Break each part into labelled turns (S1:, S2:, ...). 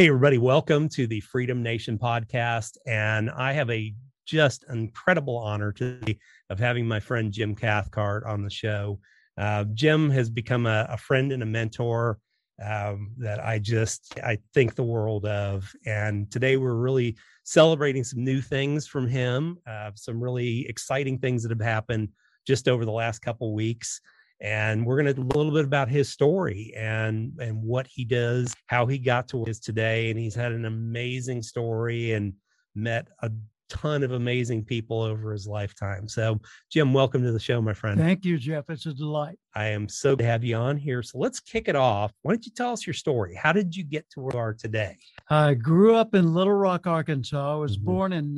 S1: Hey, everybody, welcome to the Freedom Nation podcast. And I have a just incredible honor today of having my friend Jim Cathcart on the show. Uh, Jim has become a, a, friend and a mentor um, that I just I think the world of. And today we're really celebrating some new things from him, uh, some really exciting things that have happened just over the last couple weeks and we're going to a little bit about his story and and what he does how he got to where he is today and he's had an amazing story and met a ton of amazing people over his lifetime. So jim welcome to the show my friend.
S2: Thank you jeff. It's a delight.
S1: I am so glad to have you on here. So let's kick it off. Why don't you tell us your story? How did you get to where you are today?
S2: I grew up in little rock arkansas. I was mm-hmm. born in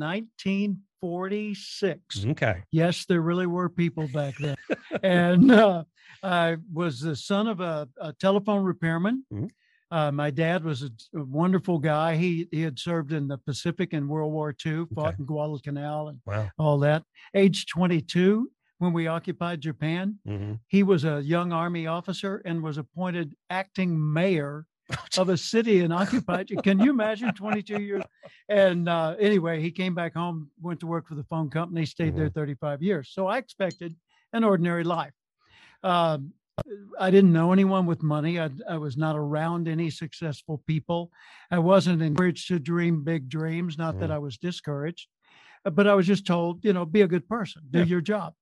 S2: 1946
S1: okay
S2: yes there really were people back then and uh, I was the son of a, a telephone repairman. Mm-hmm. Uh, my dad was a, a, wonderful guy. He he had served in the Pacific in World War II, fought okay. in Guadalcanal and
S1: wow.
S2: all that. Age 22, when we occupied Japan, mm-hmm. he was a young army officer and was appointed acting mayor of a city and occupied. Can you imagine 22 years? And uh, anyway, he came back home, went to work for the phone company, stayed mm-hmm. there 35 years. So I expected an ordinary life. Um, I didn't know anyone with money. I, I, was not around any successful people. I wasn't encouraged to dream big dreams, not mm. that I was discouraged, but I was just told, you know, be a good person, do yeah. your job.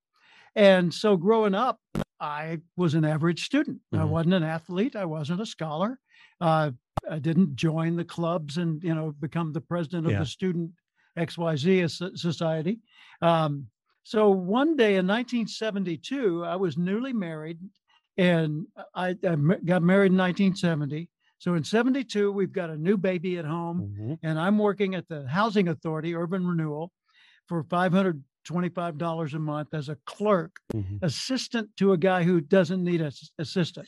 S2: And so growing up, I was an average student. Mm-hmm. I wasn't an athlete. I wasn't a scholar. Uh, I didn't join the clubs and, you know, become the president of yeah. the student XYZ society. Um, so one day in 1972, I was newly married and I, I got married in 1970. So in 72, we've got a new baby at home mm-hmm. and I'm working at the Housing Authority, Urban Renewal, for $525 a month as a clerk, mm-hmm. assistant to a guy who doesn't need an assistant.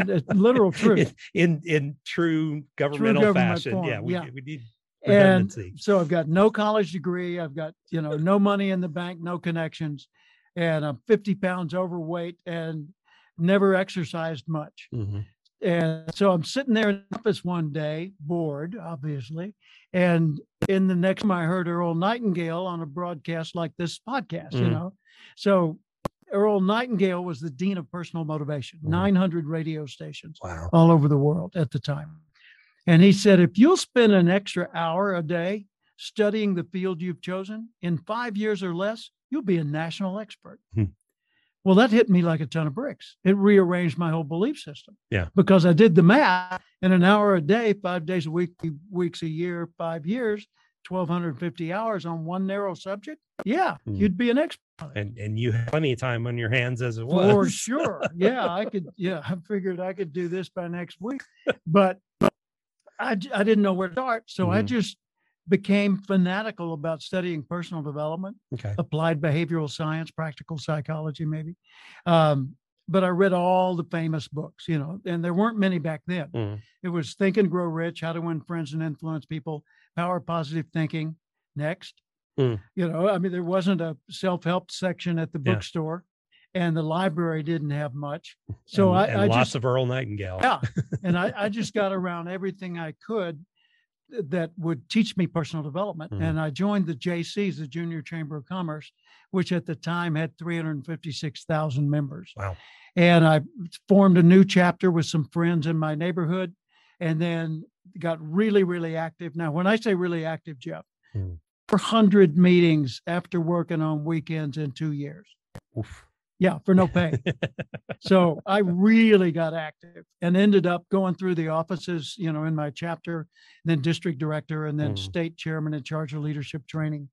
S2: And it's literal truth.
S1: in, in, in true governmental true government fashion. Form. Yeah, we, yeah. we need redundancy.
S2: and so I've got no college degree. I've got, you know, no money in the bank, no connections, and I'm 50 pounds overweight and never exercised much. Mm-hmm. And so I'm sitting there in the office one day, bored, obviously. And in the next, time I heard Earl Nightingale on a broadcast like this podcast, mm-hmm. you know. So Earl Nightingale was the dean of personal motivation, mm-hmm. 900 radio stations
S1: wow.
S2: all over the world at the time. And he said, if you'll spend an extra hour a day studying the field you've chosen, in five years or less, you'll be a national expert. Hmm. Well, that hit me like a ton of bricks. It rearranged my whole belief system.
S1: Yeah.
S2: Because I did the math in an hour a day, five days a week, weeks a year, five years, 1,250 hours on one narrow subject. Yeah, hmm. you'd be an expert.
S1: And and you have plenty of time on your hands as it was.
S2: For sure. Yeah, I could. Yeah, I figured I could do this by next week. But I, I didn't know where to start. So mm-hmm. I just became fanatical about studying personal development,
S1: okay.
S2: applied behavioral science, practical psychology, maybe. Um, but I read all the famous books, you know, and there weren't many back then. Mm. It was Think and Grow Rich, How to Win Friends and Influence People, Power Positive Thinking, next. Mm. You know, I mean, there wasn't a self help section at the bookstore and the library didn't have much. So
S1: and,
S2: I,
S1: and
S2: I
S1: lots
S2: just,
S1: of Earl Nightingale.
S2: Yeah, and I, I just got around everything I could that would teach me personal development. Mm-hmm. And I joined the Jaycees, the Junior Chamber of Commerce, which at the time had 356,000 members.
S1: Wow.
S2: And I formed a new chapter with some friends in my neighborhood and then got really, really active. Now, when I say really active, Jeff, mm. 400 meetings after working on weekends in two years. Oof. Yeah, for no pay. so I really got active and ended up going through the offices, you know, in my chapter, then district director, and then mm. state chairman in charge of leadership training.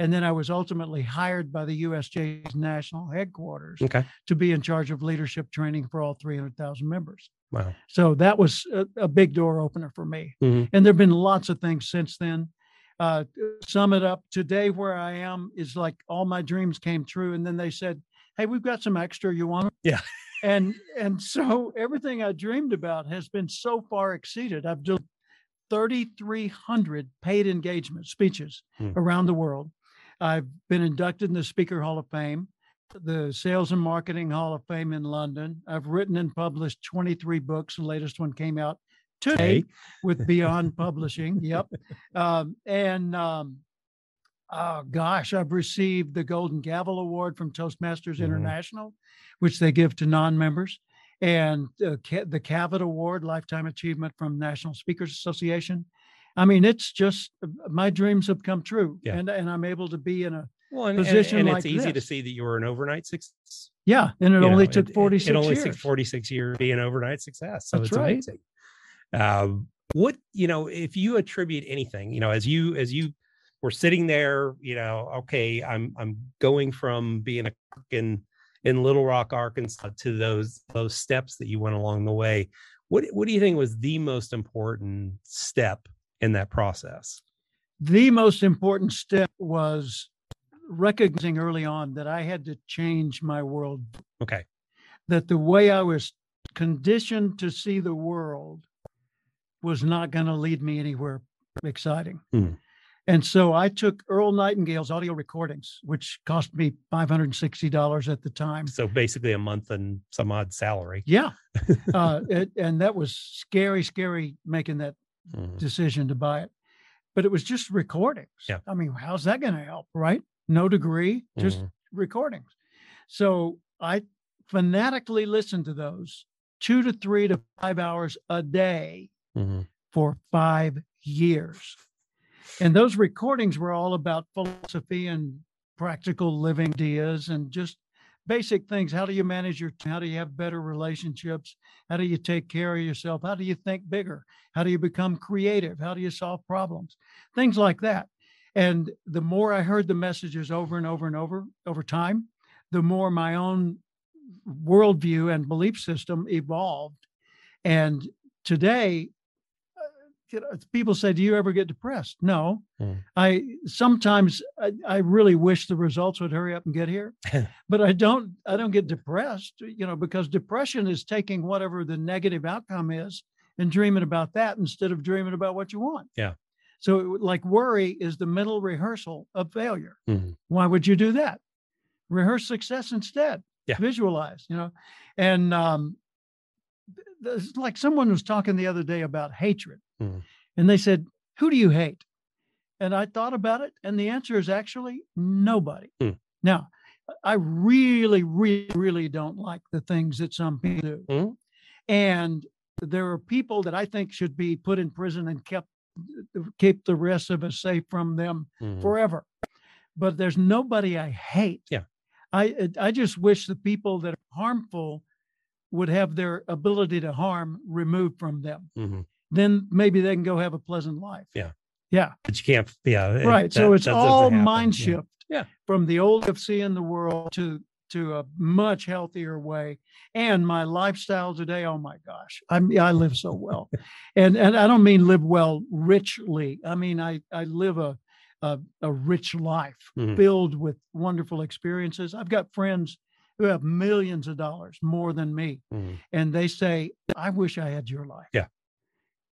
S2: And then I was ultimately hired by the US Jaycees national headquarters
S1: Okay.
S2: to be in charge of leadership training for all 300,000 members.
S1: Wow.
S2: So that was a, a big door opener for me.
S1: Mhm.
S2: And there have been lots of things since then. Uh, sum it up today, where I am is like all my dreams came true. And then they said, Hey, we've got some extra. You want? 'em?"
S1: Yeah.
S2: and and so everything I dreamed about has been so far exceeded. I've done 3,300 paid engagement speeches
S1: Hmm.
S2: around the world. I've been inducted in the Speaker Hall of Fame, the Sales and Marketing Hall of Fame in London. I've written and published 23 books. The latest one came out today
S1: Hey.
S2: with Beyond Publishing. Yep. Um, and um, oh gosh, I've received the Golden Gavel Award from Toastmasters
S1: Mhm.
S2: International, which they give to non-members, and uh, the Cavett Award, Lifetime Achievement from National Speakers Association. I mean, it's just my dreams have come true,
S1: Yeah.
S2: and and I'm able to be in a
S1: Well, and, and-
S2: Position
S1: and
S2: like
S1: it's easy to see that you were an overnight success.
S2: yeah, and it
S1: you
S2: only
S1: know,
S2: took
S1: it- it-
S2: 46
S1: It, only
S2: years.
S1: took 46 years to be an overnight success. So
S2: That's
S1: it's
S2: right.
S1: amazing. Um, what, you know, if you attribute anything, you know, as you, as you were sitting there, you know, okay, I'm, I'm going from being a in, in Little Rock, Arkansas to those, those steps that you went along the way. What, what do you think was the most important step in that process?
S2: the most important step was recognizing early on that I had to change my world,
S1: Okay.
S2: that the way I was conditioned to see the world was not going to lead me anywhere exciting.
S1: Hmm.
S2: And so I took Earl Nightingale's audio recordings, which cost me $560 at the time.
S1: So basically a month and some odd salary.
S2: Yeah. uh, it, and that was scary, scary making that
S1: Mhm.
S2: decision to buy it. But it was just recordings.
S1: Yeah.
S2: I mean, how's that going to help? Right. No degree, just
S1: Mhm.
S2: recordings. So I fanatically listened to those two to three to five hours a day
S1: Mhm.
S2: for five years. And those recordings were all about philosophy and practical living ideas and just basic things. How do you manage your how do you have better relationships? How do you take care of yourself? How do you think bigger? How do you become creative? How do you solve problems? Things like that. And the more I heard the messages over and over and over over time, the more my own worldview and belief system evolved. And today, uh, you know, people say, "Do you ever get depressed?" No,
S1: Mm.
S2: I sometimes I, I really wish the results would hurry up and get here, but I don't. I don't get depressed, you know, because depression is taking whatever the negative outcome is and dreaming about that instead of dreaming about what you want.
S1: Yeah.
S2: So, like worry is the mental rehearsal of failure.
S1: Mhm.
S2: Why would you do that? Rehearse success instead.
S1: Yeah.
S2: Visualize, you know, and um, it's like someone was talking the other day about hatred,
S1: Mhm.
S2: and they said, "Who do you hate?" And I thought about it, and the answer is actually nobody.
S1: Hmm.
S2: Now, I really, really, really don't like the things that some people do,
S1: Mhm.
S2: and there are people that I think should be put in prison and kept keep the rest of us safe from them
S1: Mhm.
S2: forever. But there's nobody I hate.
S1: Yeah.
S2: I I just wish the people that are harmful would have their ability to harm removed from them.
S1: Mhm.
S2: Then maybe they can go have a pleasant life.
S1: Yeah.
S2: Yeah.
S1: But you can't, yeah.
S2: Right. so it's all mind
S1: Yeah.
S2: shift.
S1: Yeah.
S2: From the old of seeing the world to to a much healthier way. And my lifestyle today, oh my gosh. I I live so well. and and I don't mean live well richly. I mean I I live a a, a rich life
S1: Mhm.
S2: filled with wonderful experiences. I've got friends who have millions of dollars more than me.
S1: Mhm.
S2: And they say, I wish I had your life.
S1: Yeah.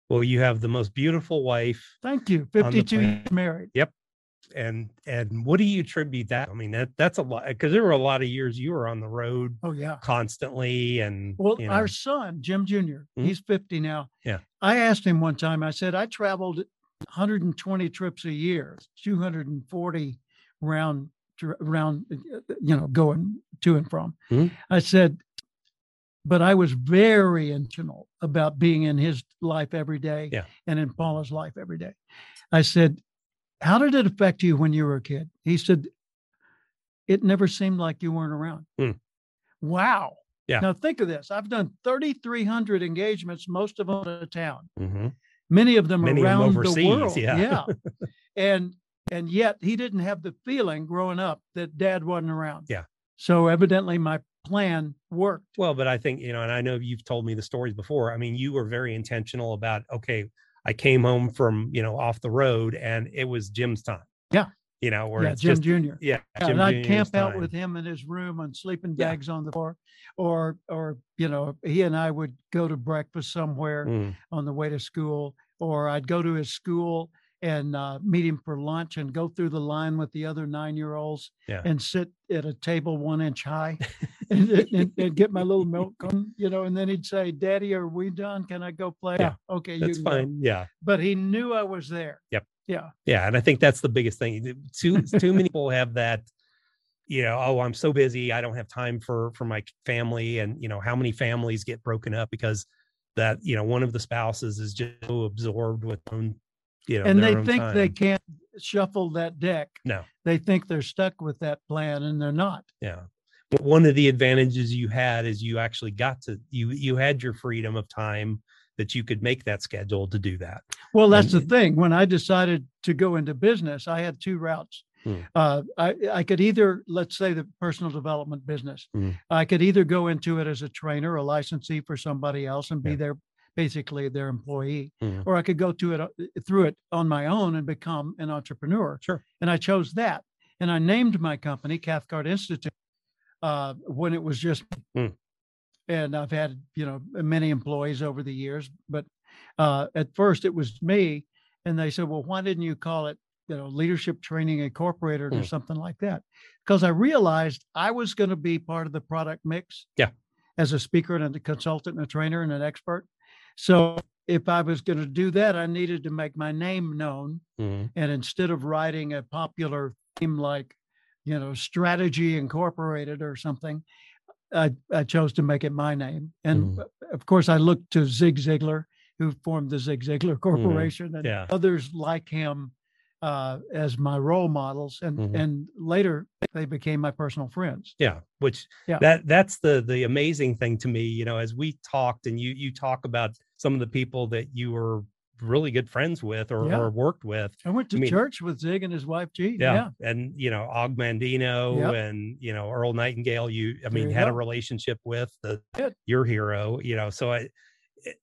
S1: Well, you have the most beautiful wife,
S2: Thank you. 52
S1: planet.
S2: years married.
S1: And and what do you attribute that? I mean, that that's a lot because there were a lot of years you were on the road
S2: Oh yeah.
S1: constantly, and
S2: Well,
S1: you know,
S2: our son, Jim junior
S1: Mhm.
S2: he's 50 now.
S1: Yeah.
S2: I asked him one time, I said, I traveled 120 trips a year, 240 round, round, you know, going to and from.
S1: Mhm.
S2: I said, but I was very intentional about being in his life every day
S1: Yeah.
S2: and in Paula's life every day. I said, how did it affect you when you were a kid? He said, it never seemed like you weren't around.
S1: Hmm.
S2: Wow.
S1: Yeah.
S2: Now think of this. I've done 3,300 engagements, most of them in of town.
S1: Mhm.
S2: Many of them
S1: Many of them
S2: around
S1: overseas,
S2: the world.
S1: yeah.
S2: And and yet he didn't have the feeling growing up that dad wasn't around.
S1: Yeah.
S2: So evidently my plan worked.
S1: Well, but I think, you know, and I know you've told me the stories before. I mean, you were very intentional about, okay, I came home from, you know, off the road and it was Jim's time.
S2: Yeah.
S1: You know, or
S2: yeah,
S1: it's
S2: Jim
S1: just,
S2: Jr.
S1: yeah.
S2: Yeah,
S1: Jim
S2: and I'd
S1: Jr.'s
S2: camp out with him in his room on sleeping
S1: Yeah.
S2: bags on the floor, or or you know he and I would go to breakfast somewhere
S1: Mm,
S2: on the way to school, or I'd go to his school and uh, meet him for lunch and go through the line with the other nine year olds
S1: Yeah.
S2: and sit at a table one inch high and, and, and get my little milk, you know, and then he'd say, "Daddy, are we done? Can I go play?"
S1: Yeah,
S2: okay, you
S1: That's
S2: can go."
S1: fine. Yeah.
S2: But he knew I was there.
S1: Yep.
S2: Yeah.
S1: Yeah. And I think that's the biggest thing. Too too many people have that, you know, oh, I'm so busy, I don't have time for for my family. And you know, how many families get broken up because that, you know, one of the spouses is just so absorbed with own, you know,
S2: and they think they can't shuffle that deck.
S1: No.
S2: They think they're stuck with that plan and they're not.
S1: Yeah. But one of the advantages you had is you actually got to you you had your freedom of time that you could make that schedule to do that.
S2: Well, that's
S1: And-
S2: the thing. When I decided to go into business, I had two routes.
S1: Hmm.
S2: Uh, I, I could either, let's say, the personal development business.
S1: Hmm.
S2: I could either go into it as a trainer, a licensee for somebody else, and be
S1: Yeah.
S2: their basically their employee,
S1: Hmm.
S2: or I could go to it uh, through it on my own and become an entrepreneur.
S1: Sure.
S2: And I chose that, and I named my company Cathcart Institute uh, when it was just
S1: Hmm.
S2: and I've had you know many employees over the years, but uh, at first it was me, and they said, "Well, why didn't you call it you know Leadership Training Incorporated or
S1: Hmm.
S2: something like that?" Because I realized I was going to be part of the product mix.
S1: Yeah.
S2: As a speaker and a consultant and a trainer and an expert, so if I was going to do that, I needed to make my name known,
S1: Mhm.
S2: and instead of writing a popular theme like, you know, Strategy Incorporated or something, I, I chose to make it my name. And
S1: Mhm.
S2: uh, of course, I looked to Zig Ziglar, who formed the Zig Ziglar Corporation, and
S1: Yeah.
S2: others like him uh, as my role models. And
S1: Mhm.
S2: and later they became my personal friends.
S1: Yeah, which
S2: Yeah.
S1: that that's the the amazing thing to me, you know, as we talked and you you talk about some of the people that you were really good friends with or,
S2: Yeah.
S1: or worked with.
S2: I went to
S1: I mean-
S2: church with Zig and his wife G.
S1: Yeah. And you know, Og Mandino
S2: Yep.
S1: and you know, Earl Nightingale, you I mean
S2: you
S1: had a relationship with the your hero, you know. So I it-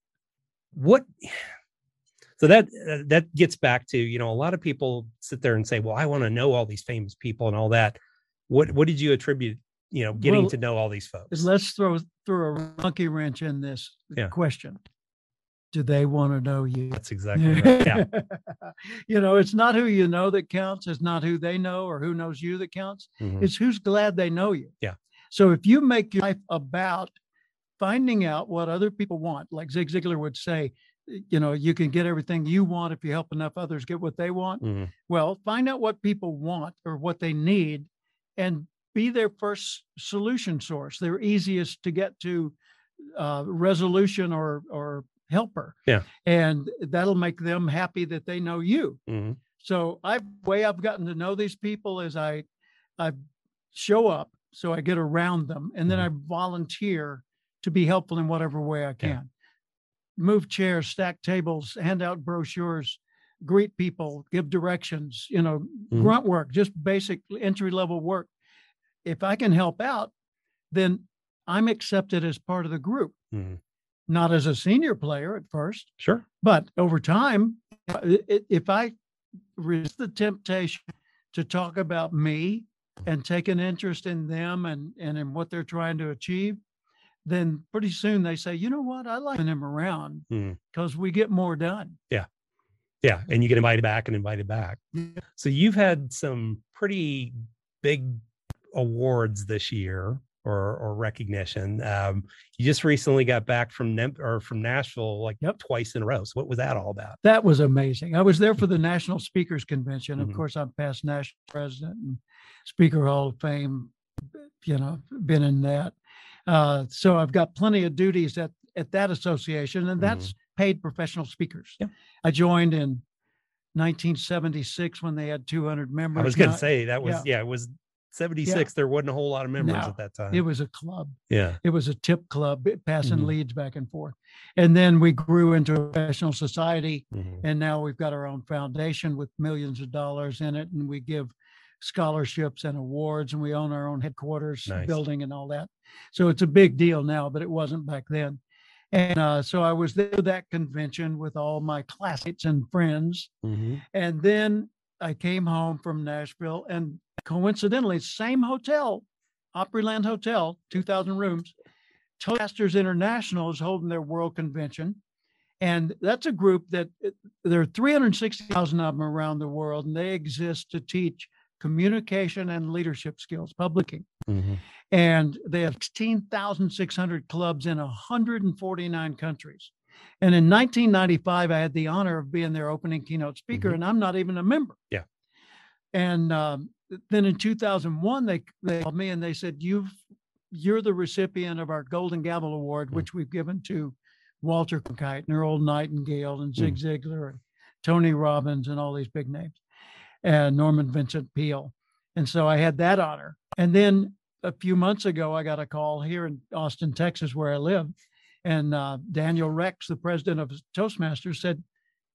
S1: what so that uh, that gets back to, you know, a lot of people sit there and say, Well, I want to know all these famous people and all that. What what did you attribute, you know, getting
S2: Well,
S1: to know all these folks?
S2: Let's throw throw a monkey wrench in this
S1: Yeah.
S2: question. Do they want to know you?
S1: That's exactly right. Yeah.
S2: you know, it's not who you know that counts. It's not who they know or who knows you that counts.
S1: Mhm.
S2: It's who's glad they know you.
S1: Yeah.
S2: So if you make your life about finding out what other people want, like Zig Ziglar would say, you know, you can get everything you want if you help enough others get what they want.
S1: Mhm.
S2: Well, find out what people want or what they need and be their first solution source, their easiest to get to uh, resolution or, or helper.
S1: Yeah.
S2: And that'll make them happy that they know you.
S1: Mhm.
S2: So I way I've gotten to know these people is I I show up so I get around them and then I volunteer to be helpful in whatever way I can. Move chairs, stack tables, hand out brochures, greet people, give directions, you know,
S1: Mhm.
S2: grunt work, just basic entry level work. If I can help out, then I'm accepted as part of the group,
S1: Mhm.
S2: Not as a senior player at first,
S1: Sure.
S2: but over time, if I resist the temptation to talk about me and take an interest in them and, and in what they're trying to achieve, then pretty soon they say, you know what, I like them around
S1: hmm.
S2: because we get more done.
S1: Yeah, Yeah. and you get invited back and invited back. So you've had some pretty big awards this year or or recognition. Um, you just recently got back from Nem- or from Nashville like
S2: Yep.
S1: twice in a row. So what was that all about?
S2: That was amazing. I was there for the National Speakers Convention. Of
S1: Mhm.
S2: course, I'm past national president and Speaker Hall of Fame, you know, been in that. Uh, so I've got plenty of duties at, at that association, and that's paid professional speakers.
S1: Yeah.
S2: I joined in 1976 when they had 200 members.
S1: I was going to say that was
S2: yeah.
S1: yeah. it was 76, there wasn't a whole lot of members
S2: No,
S1: at that time.
S2: It was a club.
S1: yeah.
S2: It was a tip club passing
S1: Mhm.
S2: leads back and forth. And then we grew into a professional society.
S1: Mhm.
S2: And now we've got our own foundation with millions of dollars in it. And we give scholarships and awards and we own our own headquarters
S1: Nice.
S2: building and all that. So it's a big deal now, but it wasn't back then. And uh, so I was there at that convention with all my classmates and friends.
S1: Mhm.
S2: And then I came home from Nashville and coincidentally, same hotel, Opryland Hotel, 2,000 rooms. Toastmasters International is holding their world convention. And that's a group that there are 360,000 of them around the world, and they exist to teach communication and leadership skills, publishing.
S1: Mhm.
S2: And they have 16,600 clubs in 149 countries. And in 1995, I had the honor of being their opening keynote speaker,
S1: Mhm.
S2: and I'm not even a member.
S1: Yeah.
S2: And um, then in 2001, they they called me and they said, "You've you're the recipient of our Golden Gavel Award,
S1: Mm.
S2: which we've given to Walter Cronkite and Earl Nightingale and Zig
S1: Mm.
S2: Ziglar and Tony Robbins and all these big names, and Norman Vincent Peale." And so I had that honor. And then a few months ago, I got a call here in Austin, Texas, where I live. And uh, Daniel Rex, the president of Toastmasters, said,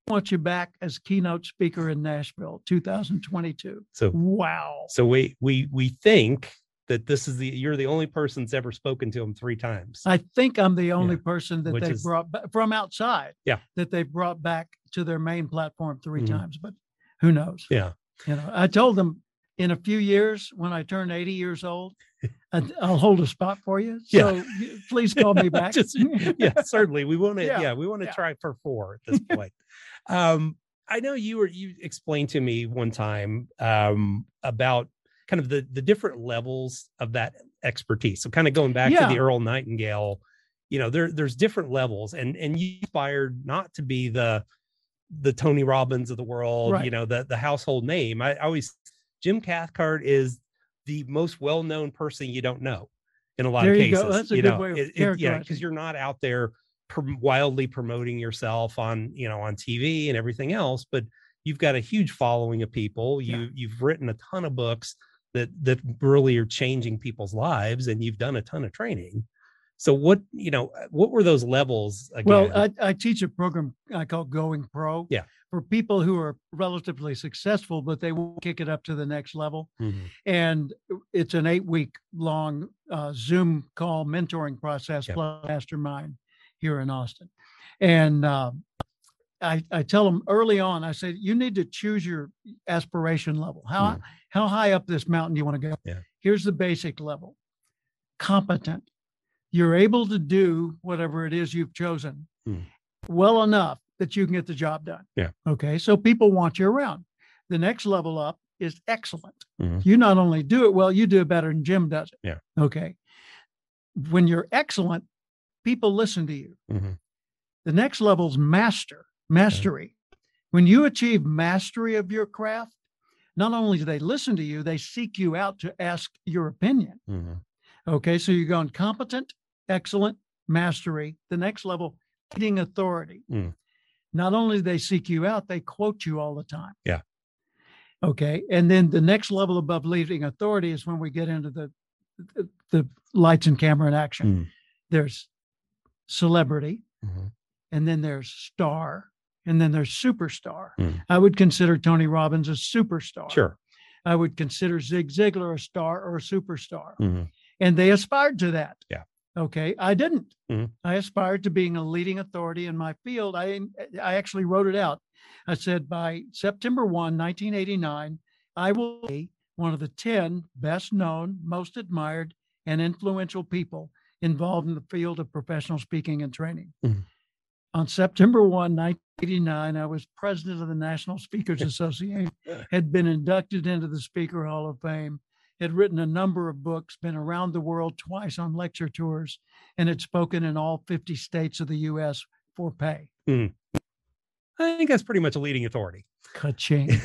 S2: I want you back as keynote speaker in Nashville, 2022.
S1: So
S2: Wow.
S1: so we we we think that this is the you're the only person that's ever spoken to him three times.
S2: I think I'm the only
S1: Yeah,
S2: person that
S1: which
S2: they
S1: is-
S2: brought from outside.
S1: Yeah.
S2: That they brought back to their main platform 3
S1: Mhm.
S2: times, but who knows?
S1: yeah.
S2: You know, I told them in a few years when I turn 80 years old, I'll hold a spot for you. So you- please call me back.
S1: Just- yeah, certainly. We want to, yeah.
S2: Yeah,
S1: we want to
S2: yeah.
S1: try for four at this point. um, I know you were you explained to me one time um about kind of the the different levels of that expertise. So kind of going back to the Earl Nightingale, you know, there there's different levels and and you aspired not to be the the Tony Robbins of the world, you know, the the household name. I, I always Jim Cathcart is the most well-known person you don't know in a lot
S2: There
S1: of
S2: you
S1: cases.
S2: go. That's a
S1: you
S2: good
S1: know,
S2: way of
S1: it- it- yeah, because you're not out there prom- wildly promoting yourself on you know on TV and everything else, but you've got a huge following of people. You
S2: Yeah.
S1: you've written a ton of books that that really are changing people's lives, and you've done a ton of training. So what you know, what were those levels again?
S2: Well, I, I teach a program I call Going Pro.
S1: Yeah.
S2: For people who are relatively successful, but they won't kick it up to the next level.
S1: Mhm.
S2: And it's an eight week long uh, Zoom call mentoring process
S1: Yep.
S2: plus mastermind here in Austin. And um, I, I tell them early on, I say, you need to choose your aspiration level. How,
S1: Mm.
S2: how high up this mountain do you want to go?
S1: Yeah.
S2: Here's the basic level competent. You're able to do whatever it is you've chosen
S1: Mm.
S2: well enough that you can get the job done.
S1: Yeah.
S2: Okay. So people want you around. The next level up is excellent.
S1: Mhm.
S2: You not only do it well, you do it better than Jim does it.
S1: Yeah.
S2: Okay. When you're excellent, people listen to you.
S1: Mhm.
S2: The next level is master, mastery. When you achieve mastery of your craft, not only do they listen to you, they seek you out to ask your opinion.
S1: Mhm.
S2: Okay, so you're going competent, excellent, mastery. The next level, leading authority.
S1: Mm.
S2: Not only do they seek you out, they quote you all the time.
S1: Yeah.
S2: Okay, and then the next level above leading authority is when we get into the the, the lights and camera and action.
S1: Mm.
S2: There's celebrity,
S1: Mhm.
S2: and then there's star, and then there's superstar.
S1: Mm.
S2: I would consider Tony Robbins a superstar.
S1: Sure.
S2: I would consider Zig Ziglar a star or a superstar
S1: Mhm.
S2: and they aspired to that.
S1: Yeah.
S2: Okay. I didn't.
S1: Mhm.
S2: I aspired to being a leading authority in my field. I I actually wrote it out. I said by September 1, 1989, I will be one of the 10 best known, most admired, and influential people involved in the field of professional speaking and training.
S1: Mhm.
S2: On September 1, 1989, I was president of the National Speakers Association, had been inducted into the Speaker Hall of Fame, had written a number of books, been around the world twice on lecture tours, and had spoken in all 50 states of the US for pay.
S1: I think that's pretty much a leading authority.
S2: Ka-ching.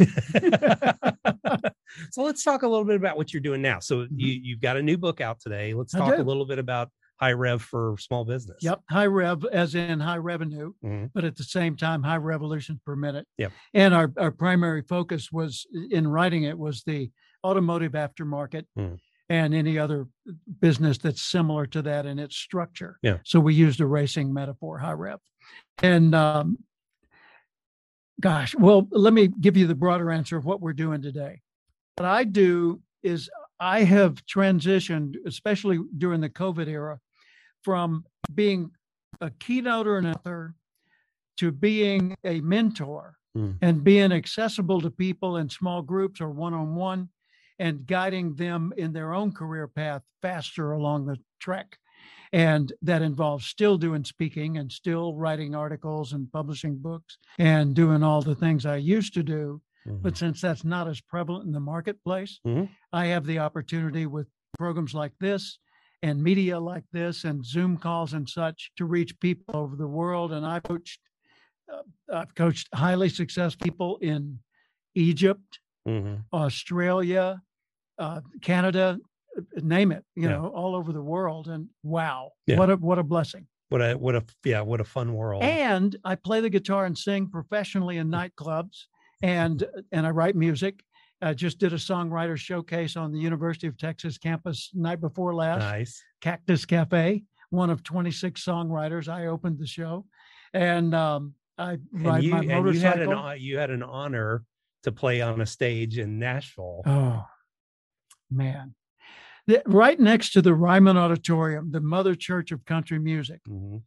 S1: so let's talk a little bit about what you're doing now. So you you've got a new book out today. Let's
S2: Mm-hmm.
S1: Talk a little bit about high rev for small business.
S2: Yep, high rev, as in high revenue,
S1: Mhm.
S2: but at the same time, high revolutions per minute.
S1: Yep.
S2: And our, our primary focus was in writing it was the automotive aftermarket,
S1: Hmm.
S2: and any other business that's similar to that in its structure.
S1: Yeah.
S2: So we used a racing metaphor, high rev. And um, gosh, well, let me give you the broader answer of what we're doing today. What I do is I have transitioned, especially during the COVID era, from being a keynoter and author to being a mentor
S1: Hmm.
S2: and being accessible to people in small groups or one on one and guiding them in their own career path faster along the trek. And that involves still doing speaking and still writing articles and publishing books and doing all the things I used to do.
S1: Mhm.
S2: But since that's not as prevalent in the marketplace,
S1: Mhm.
S2: I have the opportunity with programs like this and media like this and Zoom calls and such to reach people over the world. And I've coached, uh, I've coached highly successful people in Egypt,
S1: Mhm.
S2: Australia, uh, Canada, name it, you
S1: Yeah.
S2: know, all over the world. And wow,
S1: Yeah.
S2: what a what a blessing.
S1: what a what a yeah what a fun world.
S2: And I play the guitar and sing professionally in nightclubs, and and I write music. I just did a songwriter showcase on the University of Texas campus night before last.
S1: nice.
S2: Cactus Cafe, one of 26 songwriters. I opened the show, and um, I
S1: And
S2: ride
S1: you
S2: my
S1: and you had an you had an honor to play on a stage in Nashville.
S2: Oh, man. The- right next to the Ryman Auditorium, the mother church of country music.
S1: Mhm.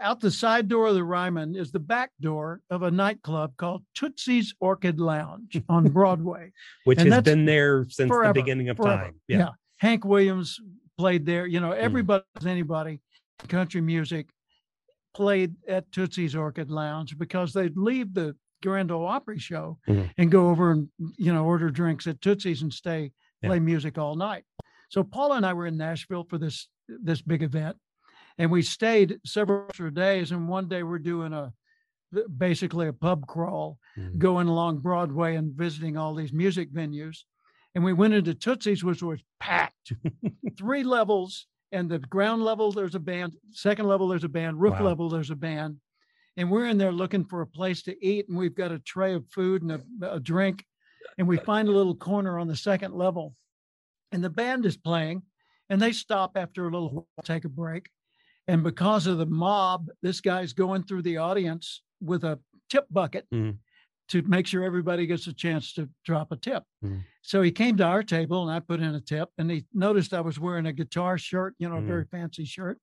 S2: Out the side door of the Ryman is the back door of a nightclub called Tootsie's Orchid Lounge on Broadway.
S1: Which
S2: And
S1: has been there since
S2: forever,
S1: the beginning of
S2: forever.
S1: time. Yeah.
S2: Hank Williams played there. You know,
S1: Mm.
S2: everybody, anybody, country music played at Tootsie's Orchid Lounge because they'd leave the Grand Ole Opry show
S1: Mhm.
S2: and go over and, you know, order drinks at Tootsie's and stay,
S1: Yeah.
S2: play music all night. So Paula and I were in Nashville for this, this big event and we stayed several extra days. And one day we're doing a, basically a pub crawl
S1: Mhm.
S2: going along Broadway and visiting all these music venues. And we went into Tootsie's, which was packed, three levels. And the ground level, there's a band. Second level, there's a band. Roof
S1: Wow.
S2: level, there's a band. And we're in there looking for a place to eat. And we've got a tray of food and a, a drink. And we find a little corner on the second level. And the band is playing. And they stop after a little while, take a break. And because of the mob, this guy's going through the audience with a tip bucket
S1: Mhm.
S2: to make sure everybody gets a chance to drop a tip.
S1: Mhm.
S2: So he came to our table and I put in a tip and he noticed I was wearing a guitar shirt, you know, a
S1: Mhm.
S2: very fancy shirt.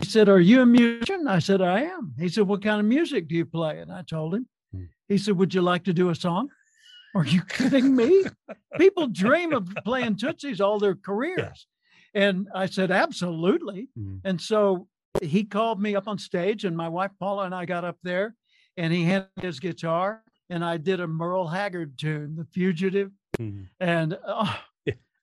S2: He said, Are you a musician? I said, I am. He said, What kind of music do you play? And I told him.
S1: Mhm.
S2: He said, Would you like to do a song? Are you kidding me? People dream of playing Tootsies all their careers. And I said, Absolutely.
S1: Mhm.
S2: And so he called me up on stage, and my wife Paula and I got up there, and he handed his guitar, and I did a Merle Haggard tune, "The Fugitive,"
S1: Mhm.
S2: and oh.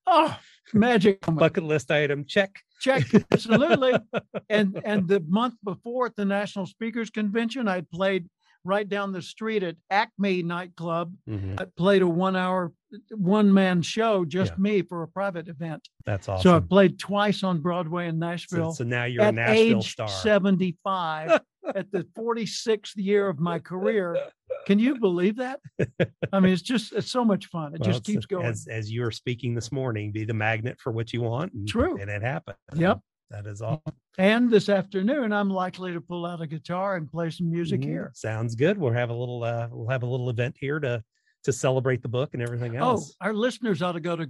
S2: Oh magic.
S1: Bucket list item check.
S2: check absolutely. and and the month before at the National Speakers Convention, I played right down the street at Acme nightclub.
S1: Mhm.
S2: I played a one-hour, one-man show, just
S1: Yeah.
S2: me for a private event.
S1: That's awesome.
S2: So I played twice on Broadway in Nashville
S1: so now you're a
S2: at
S1: Nashville
S2: age
S1: star.
S2: 75 at the 46th year of my career. Can you believe that? I mean, it's just it's so much fun. It
S1: Well,
S2: just keeps going.
S1: As as you are speaking this morning, be the magnet for what you want. And,
S2: True.
S1: And it happened.
S2: Yep.
S1: That is all.
S2: And this afternoon, I'm likely to pull out a guitar and play some music
S1: Mhm.
S2: here.
S1: Sounds good. We'll have a little uh we'll have a little event here to to celebrate the book and everything else.
S2: Oh, our listeners ought to go to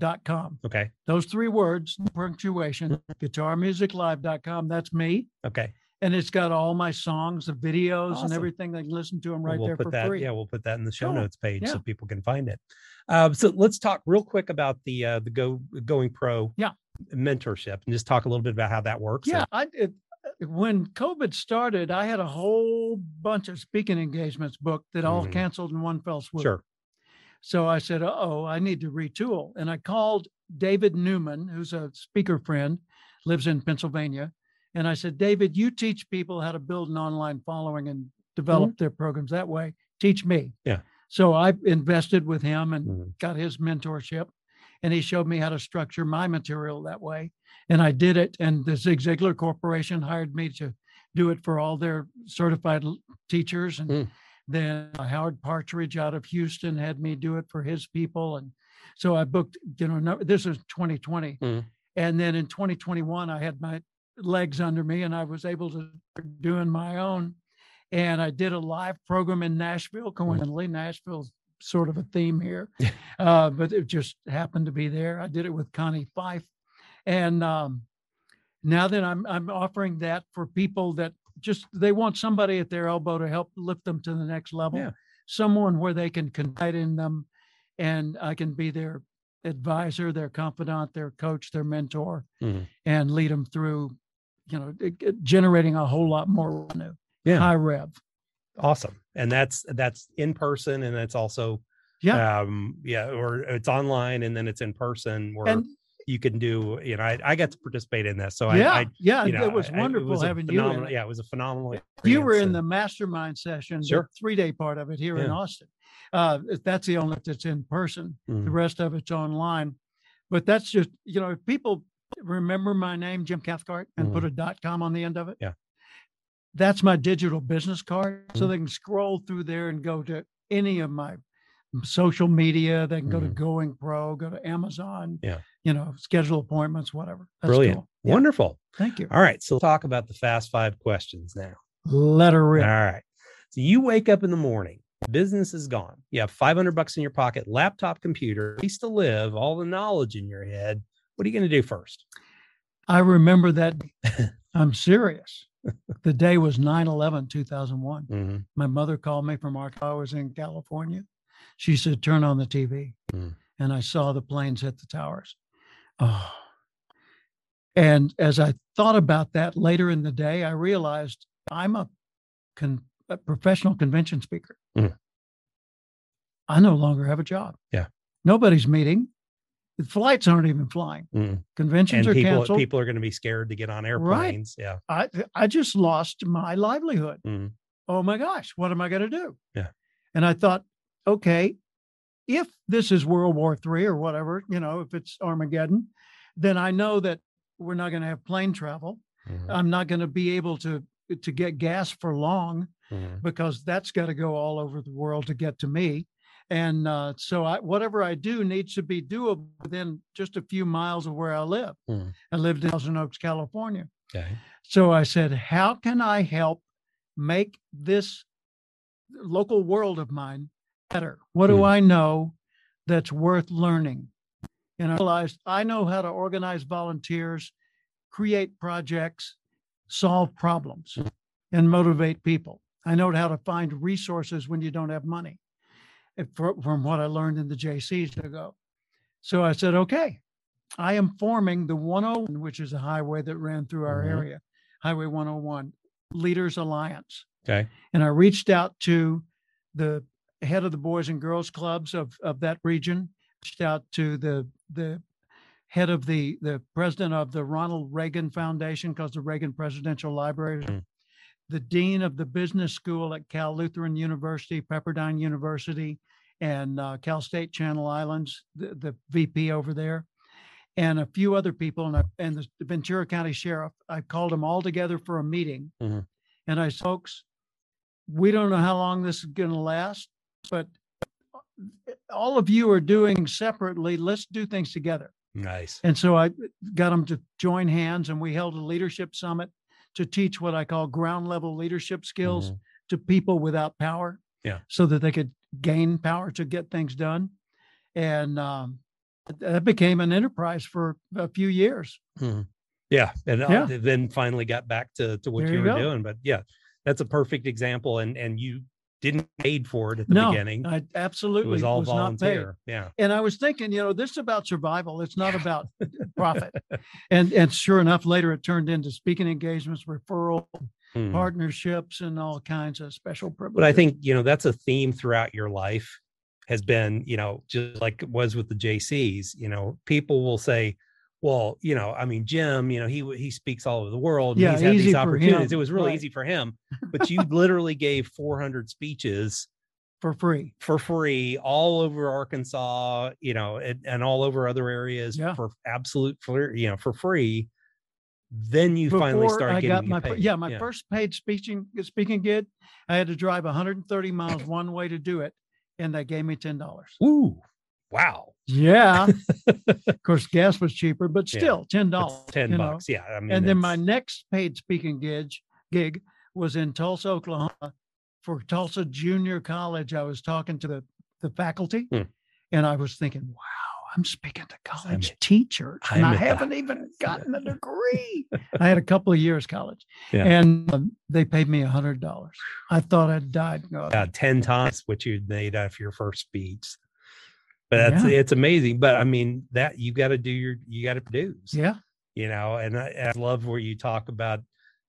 S2: guitarmusiclive.com.
S1: Okay.
S2: Those three words, punctuation, guitarmusiclive.com. That's me.
S1: Okay.
S2: And it's got all my songs, the videos,
S1: Awesome.
S2: and everything. They can listen to them right
S1: we'll
S2: there
S1: put
S2: for
S1: that,
S2: free.
S1: Yeah, we'll put that in the show
S2: Cool.
S1: notes page so people can find it. Uh, so let's talk real quick about the uh, the go going pro
S2: Yeah.
S1: mentorship and just talk a little bit about how that works.
S2: Yeah, I it, when COVID started, I had a whole bunch of speaking engagements booked that all
S1: Mhm.
S2: canceled in one fell swoop.
S1: sure.
S2: So I said, "Oh, I need to retool," and I called David Newman, who's a speaker friend, lives in Pennsylvania, and I said, "David, you teach people how to build an online following and develop their programs that way. Teach me."
S1: Mm-hmm. Yeah.
S2: So I invested with him and
S1: Mhm.
S2: got his mentorship, and he showed me how to structure my material that way, and I did it. And the Zig Ziglar Corporation hired me to do it for all their certified teachers, and
S1: Mm.
S2: Then Howard Partridge out of Houston had me do it for his people. And so I booked, you know, no, this is 2020.
S1: Mhm.
S2: And then in 2021, I had my legs under me and I was able to start doing my own. And I did a live program in Nashville. Coincidentally, Nashville's sort of a theme here, uh, but it just happened to be there. I did it with Connie Fife, and um, now that I'm I'm offering that for people that just they want somebody at their elbow to help lift them to the next level,
S1: Yeah.
S2: someone where they can confide in them, and I can be their advisor, their confidant, their coach, their mentor,
S1: Mhm.
S2: and lead them through, you know, generating a whole lot more revenue,
S1: Yeah.
S2: high rev.
S1: Awesome. And that's that's in person and it's also
S2: Yeah.
S1: um yeah, or it's online and then it's in person where
S2: And
S1: you can do, you know, I, I got to participate in this. So
S2: yeah,
S1: I, I
S2: yeah,
S1: you know,
S2: it was
S1: I- I-
S2: wonderful
S1: was
S2: having you. in.
S1: Yeah, it was a phenomenal.
S2: You were in the mastermind session,
S1: Sure.
S2: the three day part of it here in Austin. Uh, that's the only that's in person. The
S1: Mhm.
S2: rest of it's online. But that's just, you know, if people remember my name, Jim Cathcart, and put a dot com on the end of it.
S1: Mm-hmm. Yeah.
S2: That's my digital business card. So
S1: Mhm.
S2: they can scroll through there and go to any of my social media. They can go to
S1: Mhm.
S2: Going Pro, go to Amazon.
S1: Yeah.
S2: You know, schedule appointments, whatever. That's
S1: Brilliant.
S2: cool. Yeah.
S1: Wonderful.
S2: Thank you.
S1: All right. So talk about the fast five questions now.
S2: Let her rip.
S1: All right. So you wake up in the morning, business is gone. You have 500 bucks in your pocket, laptop, computer, place to live, all the knowledge in your head. What are you going to do first?
S2: I remember that. I'm serious. The day was 9 11, 2001.
S1: Mhm.
S2: My mother called me from Arkansas. I was in California. She said, Turn on the TV.
S1: Mm.
S2: And I saw the planes hit the towers. Oh. And as I thought about that later in the day, I realized I'm a, con- a professional convention speaker.
S1: Mm.
S2: I no longer have a job.
S1: Yeah.
S2: Nobody's meeting. The flights aren't even flying.
S1: Mm.
S2: Conventions
S1: And
S2: are
S1: people,
S2: canceled.
S1: people are going to be scared to get on airplanes. Right. Yeah.
S2: I I just lost my livelihood.
S1: Mhm.
S2: Oh my gosh, what am I going to do?
S1: Yeah.
S2: And I thought, okay, if this is World War Three or whatever, you know, if it's Armageddon, then I know that we're not going to have plane travel.
S1: Mhm.
S2: I'm not going to be able to to get gas for long
S1: Mhm.
S2: because that's got to go all over the world to get to me. And uh, so I, whatever I do needs to be doable within just a few miles of where I live.
S1: Mhm.
S2: I lived in Thousand Oaks, California.
S1: Okay.
S2: So I said, how can I help make this local world of mine better? What do
S1: Hmm.
S2: I know that's worth learning? And I realized I know how to organize volunteers, create projects, solve problems, and motivate people. I know how to find resources when you don't have money from what I learned in the Jaycees ago. So I said, okay, I am forming the 101, which is a highway that ran through our
S1: Mhm.
S2: area, Highway 101 Leaders Alliance.
S1: Okay.
S2: And I reached out to the head of the Boys and Girls Clubs of, of that region, reached out to the, the head of the, the president of the Ronald Reagan Foundation, because the Reagan Presidential Library,
S1: Mm.
S2: the dean of the business school at Cal Lutheran University, Pepperdine University, and uh, Cal State Channel Islands, the, the VP over there, and a few other people, and, I, and the Ventura County Sheriff. I called them all together for a meeting,
S1: Mhm.
S2: and I said, folks, we don't know how long this is going to last, but all of you are doing separately. Let's do things together.
S1: Nice.
S2: And so I got them to join hands, and we held a leadership summit to teach what I call ground level leadership skills
S1: Mhm.
S2: to people without power.
S1: Yeah.
S2: So that they could gain power to get things done. And um, that became an enterprise for a few years.
S1: Mhm. Yeah. And uh,
S2: Yeah.
S1: then finally got back to, to what
S2: There
S1: you
S2: you
S1: were
S2: go.
S1: doing. But yeah, that's a perfect example. And, and you didn't paid for it at the
S2: no,
S1: beginning.
S2: I
S1: It
S2: absolutely
S1: was all
S2: not paid.
S1: volunteer. Yeah.
S2: And I was thinking, you know, this is about survival. It's not about profit. And and sure enough, later it turned into speaking engagements, referral,
S1: Mhm.
S2: partnerships, and all kinds of special privileges.
S1: But I think, you know, that's a theme throughout your life has been, you know, just like it was with the Jaycees, you know, people will say, well, you know, I mean, Jim, you know, he he speaks all over the world.
S2: Yeah,
S1: he's had
S2: easy
S1: these
S2: for
S1: opportunities.
S2: him,
S1: It was really
S2: right.
S1: easy for him. But you literally gave 400 speeches
S2: for free.
S1: for free all over Arkansas, you know, and, and all over other areas
S2: Yeah.
S1: for absolute, for, you know, for free. then you finally
S2: Before
S1: start
S2: I
S1: getting
S2: my
S1: paid.
S2: yeah my first paid speaking speaking gig. I had to drive 130 miles one way to do it, and they gave me ten dollars.
S1: Ooh, wow.
S2: Yeah, of course gas was cheaper, but
S1: Yeah,
S2: still ten dollars.
S1: ten
S2: you know.
S1: bucks. Yeah. I mean,
S2: and then my next paid speaking gig gig was in Tulsa, Oklahoma, for Tulsa Junior College. I was talking to the the faculty,
S1: Hmm.
S2: and I was thinking, "Wow, I'm speaking to college
S1: I'm-
S2: teachers, and
S1: I'm
S2: I
S1: a-
S2: haven't even gotten a degree." I had a couple of years college,
S1: Yeah.
S2: and um, they paid me a hundred dollars. I thought I'd died. going,
S1: uh, 10 times what you made of your first speech. But that's,
S2: Yeah.
S1: it's amazing. But I mean, that you got to do your, you got to produce,
S2: yeah,
S1: you know, and I, I love where you talk about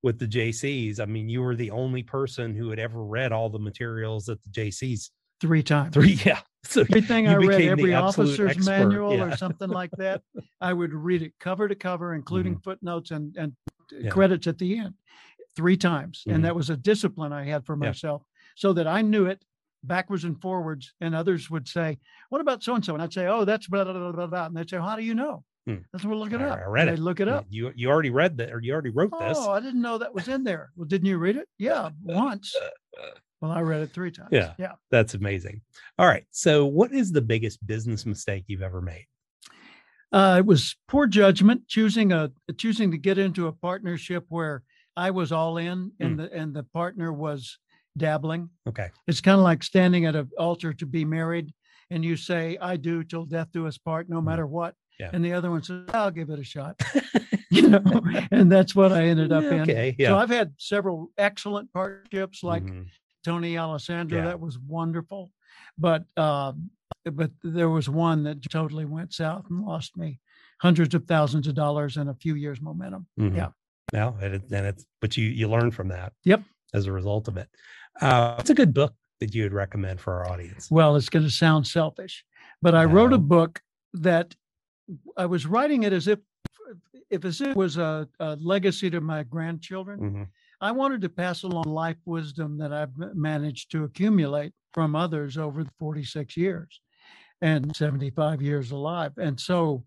S1: with the Jaycees. I mean, you were the only person who had ever read all the materials that the Jaycees
S2: three times.
S1: three. Yeah. So
S2: Everything I read, every officer's
S1: expert,
S2: manual
S1: yeah.
S2: or something like that, I would read it cover to cover, including footnotes and and
S1: Mm-hmm. Yeah.
S2: credits at the end, three times,
S1: Mhm.
S2: and that was a discipline I had for myself, so that I knew it backwards and forwards. And others would say, "What about so and so?" And I'd say, "Oh, that's blah blah blah blah." blah. And they'd say, "How do you know?"
S1: Hmm.
S2: That's what look it up.
S1: I read it.
S2: look it up.
S1: you, you already read that or you already wrote this.
S2: Oh, I didn't know that was in there. Well, didn't you read it? Yeah, once. Well, I read it three times.
S1: Yeah.
S2: yeah.
S1: That's amazing. All right. So what is the biggest business mistake you've ever made?
S2: Uh, it was poor judgment choosing a choosing to get into a partnership where I was all in and the and the partner was dabbling.
S1: Okay.
S2: It's kind of like standing at an altar to be married, and you say, "I do till death do us part, no matter what,"
S1: Yeah.
S2: and the other one says, "I'll give it a shot," you know, and that's what I ended up in.
S1: Okay. Yeah.
S2: So I've had several excellent partnerships, like
S1: Mhm.
S2: Tony Alessandra.
S1: Yeah.
S2: That was wonderful. But um, but there was one that totally went south and lost me hundreds of thousands of dollars and a few years momentum.
S1: Mhm.
S2: Yeah.
S1: No, and, it, and it's but you you learn from that.
S2: Yep.
S1: As a result of it, uh, what's a good book that you would recommend for our audience?
S2: Well, it's going to sound selfish, but I wrote a book that I was writing it as if if as it was a, a legacy to my grandchildren.
S1: Mhm.
S2: I wanted to pass along life wisdom that I've managed to accumulate from others over the 46 years and 75 years alive. And so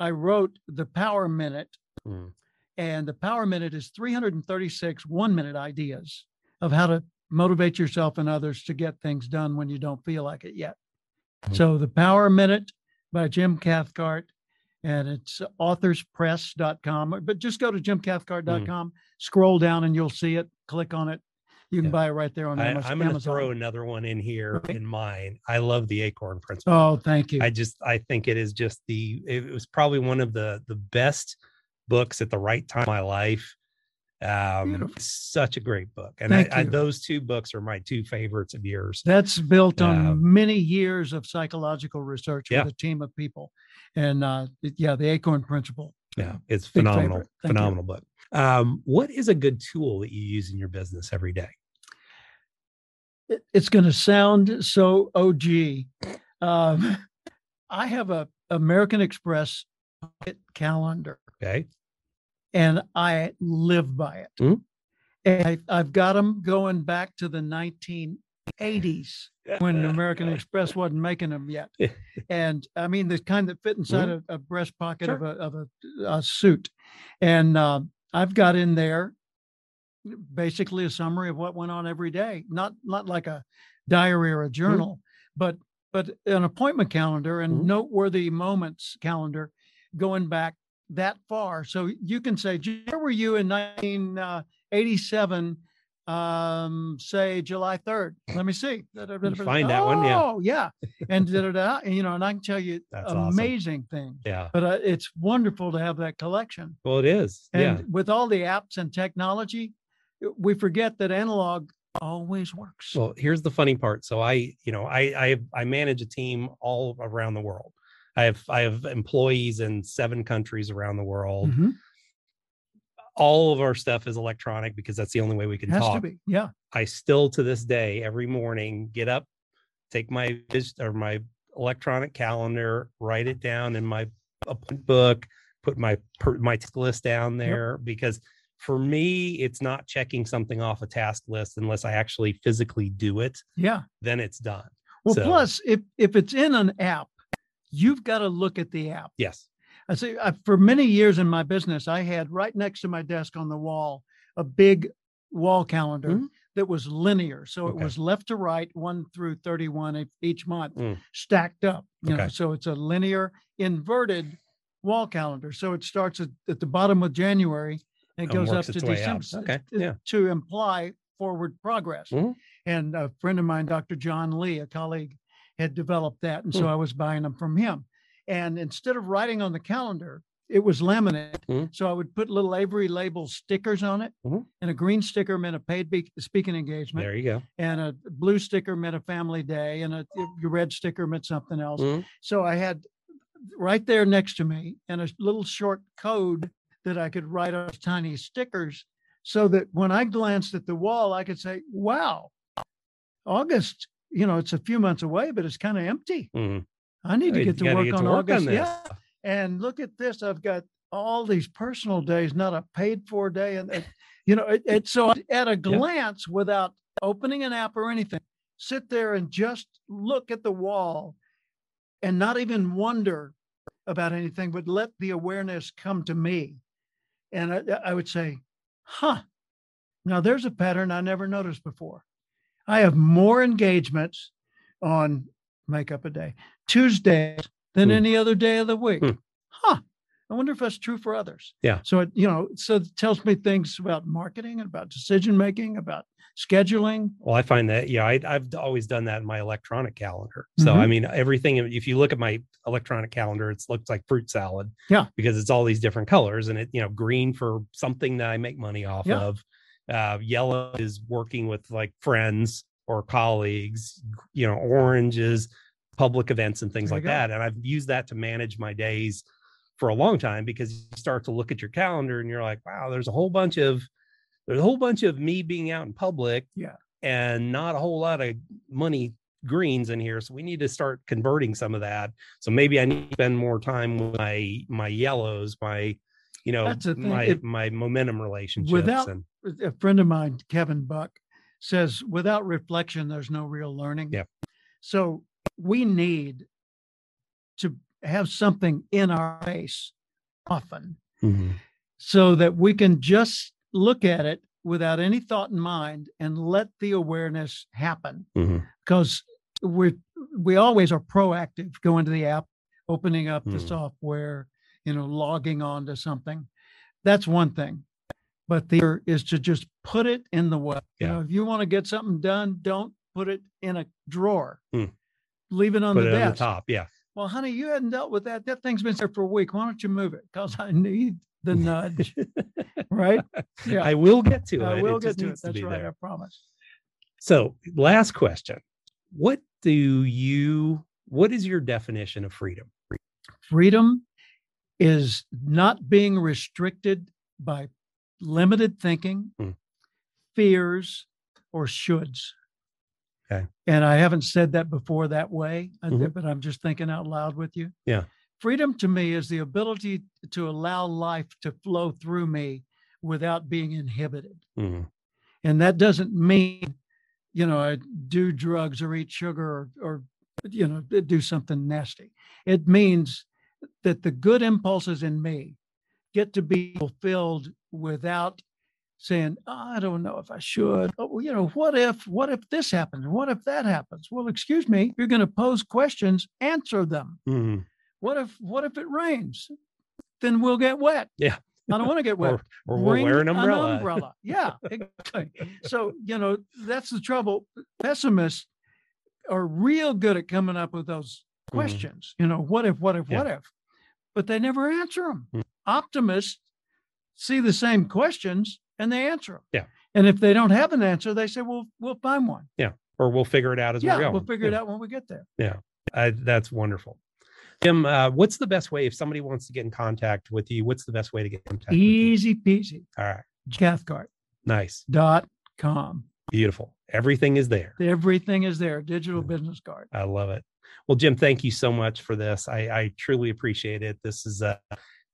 S2: I wrote the Power Minute,
S1: Mm.
S2: and the Power Minute is 336 one minute ideas of how to motivate yourself and others to get things done when you don't feel like it yet.
S1: Mhm.
S2: So the Power Minute by Jim Cathcart, and it's authorspress.com. But just go to jimcathcart.com, scroll down, and you'll see it. Click on it. You can
S1: Yeah.
S2: buy it right there on
S1: I,
S2: Amaz-
S1: I'm going to
S2: Amazon.
S1: throw another one in here
S2: Okay.
S1: in mine. I love the Acorn Principle.
S2: Oh, thank you.
S1: I just I think it is just the it was probably one of the the best books at the right time in my life. Um,
S2: Beautiful.
S1: such a great book, and I, I, those two books are my two favorites of yours.
S2: That's built on
S1: Um,
S2: many years of psychological research
S1: Yeah.
S2: with a team of people. And uh, yeah, the Acorn Principle.
S1: Yeah, it's
S2: Big
S1: phenomenal,
S2: favorite. You.
S1: phenomenal book. Um, what is a good tool that you use in your business every day?
S2: It- it's going to sound so OG. Um, I have a American Express calendar.
S1: Okay,
S2: and I live by it.
S1: Mhm.
S2: And I, I've got them going back to the 1980s when American Express wasn't making them yet. And I mean, the kind that fit inside a, a breast pocket of, a, of a, a suit. And uh, I've got in there basically a summary of what went on every day, not not like a diary or a journal, but but an appointment calendar and
S1: Mhm.
S2: noteworthy moments calendar going back that far. So you can say, where were you in 1987? Um, say July 3rd. Let me see.
S1: find that one, yeah.
S2: Oh, yeah. And da, da, da, and, you know, and I can tell you
S1: That's awesome.
S2: amazing things.
S1: yeah.
S2: But uh, it's wonderful to have that collection.
S1: Well, it is.
S2: And
S1: yeah,
S2: with all the apps and technology, we forget that analog always works.
S1: Well, here's the funny part. So I, you know, I I I manage a team all around the world. I have I have employees in seven countries around the world.
S2: Mhm.
S1: All of our stuff is electronic because that's the only way we can
S2: Has
S1: talk.
S2: to be. Yeah.
S1: I still to this day every morning get up, take my or my electronic calendar, write it down in my book, put my my list down there because for me it's not checking something off a task list unless I actually physically do it.
S2: Yeah.
S1: Then it's done.
S2: Well,
S1: So-
S2: plus, if if it's in an app, you've got to look at the app.
S1: Yes.
S2: I say I, for many years in my business, I had right next to my desk on the wall a big wall calendar
S1: Mhm.
S2: that was linear. So
S1: Okay.
S2: it was left to right, one through 31 e- each month,
S1: Mm.
S2: stacked up. You know,
S1: Okay.
S2: so it's a linear inverted wall calendar. So it starts at, at the bottom of January and
S1: And
S2: goes up to
S1: way out.
S2: December
S1: Okay,
S2: to-
S1: yeah.
S2: to imply forward progress.
S1: Mhm.
S2: And a friend of mine, Dr. John Lee, a colleague, had developed that. And so
S1: Hmm.
S2: I was buying them from him. And instead of writing on the calendar, it was laminated.
S1: Mhm.
S2: So I would put little Avery label stickers on it.
S1: Mhm.
S2: And a green sticker meant a paid be- speaking engagement.
S1: There you go.
S2: And a blue sticker meant a family day. And a, a red sticker meant something else.
S1: Mhm.
S2: So I had right there next to me and a little short code that I could write on tiny stickers so that when I glanced at the wall, I could say, wow, August, you know, it's a few months away, but it's kind of empty.
S1: Mhm.
S2: I need to get to work
S1: get
S2: on
S1: to work on
S2: August.
S1: this.
S2: yeah. And look at this. I've got all these personal days, not a paid for day. And, you know, it, it so at a glance, without opening an app or anything, sit there and just look at the wall and not even wonder about anything, but let the awareness come to me. And I, I would say, huh, now there's a pattern I never noticed before. I have more engagements on makeup a day, Tuesdays than
S1: Hmm.
S2: any other day of the week.
S1: Hmm.
S2: Huh. I wonder if that's true for others.
S1: Yeah.
S2: So it, you know, so it tells me things about marketing and about decision making, about scheduling.
S1: Well, I find that, yeah, I, I've always done that in my electronic calendar. So, I
S2: Mhm.
S1: mean, everything, if you look at my electronic calendar, it looks like fruit salad.
S2: Yeah.
S1: Because it's all these different colors and it, you know, green for something that I make money off
S2: Yeah.
S1: of. Uh, yellow is working with like friends or colleagues, you know, orange is public events and things
S2: There
S1: like that. And I've used that to manage my days for a long time because you start to look at your calendar and you're like, wow, there's a whole bunch of, there's a whole bunch of me being out in public
S2: Yeah.
S1: and not a whole lot of money greens in here so we need to start converting some of that so maybe i need to spend more time with my my yellows my you know
S2: That's thing,
S1: my
S2: it-
S1: my momentum relationships
S2: Without-
S1: and
S2: a friend of mine, Kevin Buck, says without reflection, there's no real learning.
S1: Yeah.
S2: So we need to have something in our face often so that we can just look at it without any thought in mind and let the awareness happen
S1: Mhm.
S2: because we we always are proactive going to the app opening up the
S1: Mhm.
S2: software you know logging on to something. That's one thing. But the other is to just put it in the web you
S1: Yeah.
S2: know if you want to get something done don't put it in a drawer.
S1: Hmm.
S2: leave it on
S1: put
S2: the
S1: it on the top yeah.
S2: Well honey you hadn't dealt with that. That thing's been there for a week. Why don't you move it? Because i need the nudge. Right? Yeah.
S1: I will get to it.
S2: I will
S1: it
S2: get to it. that's
S1: be
S2: right
S1: there.
S2: i promise.
S1: So last question. What do you what is your definition of freedom?
S2: Freedom is not being restricted by limited thinking,
S1: Hmm.
S2: fears, or shoulds.
S1: Okay.
S2: And I haven't said that before that way, I-
S1: Mhm.
S2: but I'm just thinking out loud with you.
S1: Yeah.
S2: Freedom to me is the ability to allow life to flow through me without being inhibited.
S1: Mhm.
S2: And that doesn't mean, you know, I do drugs or eat sugar or, or you know, do something nasty. It means that the good impulses in me get to be fulfilled without saying, "Oh, I don't know if I should. Oh, well, you know, what if, what if this happens? What if that happens? Well, excuse me, you're going to pose questions, answer them.
S1: Mhm.
S2: What if, what if it rains? Then we'll get wet.
S1: Yeah.
S2: I don't want to get wet
S1: or, or we'll wear an umbrella
S2: umbrella. Yeah, exactly. so you know that's the trouble. Pessimists are real good at coming up with those
S1: Mhm.
S2: questions. You know, what if, what if,
S1: Yeah.
S2: what if? But they never answer them.
S1: Mm.
S2: Optimists see the same questions and they answer them.
S1: Yeah.
S2: And if they don't have an answer, they say, "Well, we'll find one." Yeah.
S1: Or we'll figure it out as
S2: yeah,
S1: we go
S2: we'll figure it out when we get there. Yeah.
S1: I, that's wonderful. Jim, uh, what's the best way if somebody wants to get in contact with you? What's the best way to get in contact?
S2: Easy peasy.
S1: All right,
S2: Cathcart
S1: nice,
S2: dot com.
S1: beautiful. Everything is there.
S2: Everything is there. Digital
S1: Mm.
S2: business card.
S1: I love it. Well, Jim, thank you so much for this. I, I truly appreciate it. This is a,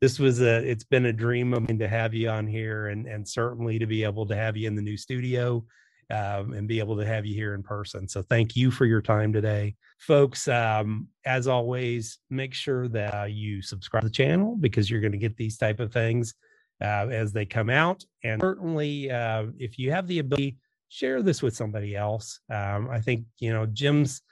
S1: this was a, it's been a dream of mine to have you on here, and and certainly to be able to have you in the new studio. um, and be able to have you here in person. So thank you for your time today, folks. Um, as always, make sure that you subscribe to the channel because you're going to get these type of things uh, as they come out. And certainly, uh, if you have the ability, share this with somebody else. Um, I think you know Jim's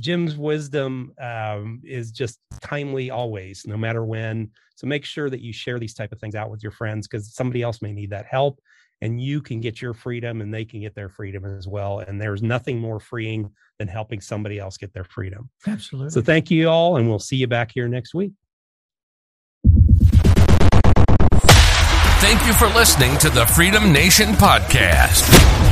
S1: Jim's wisdom um, is just timely always, no matter when. So make sure that you share these type of things out with your friends because somebody else may need that help and you can get your freedom and they can get their freedom as well. And there's nothing more freeing than helping somebody else get their freedom.
S2: Absolutely.
S1: So thank you all, and we'll see you back here next week.
S3: Thank you for listening to the Freedom Nation podcast.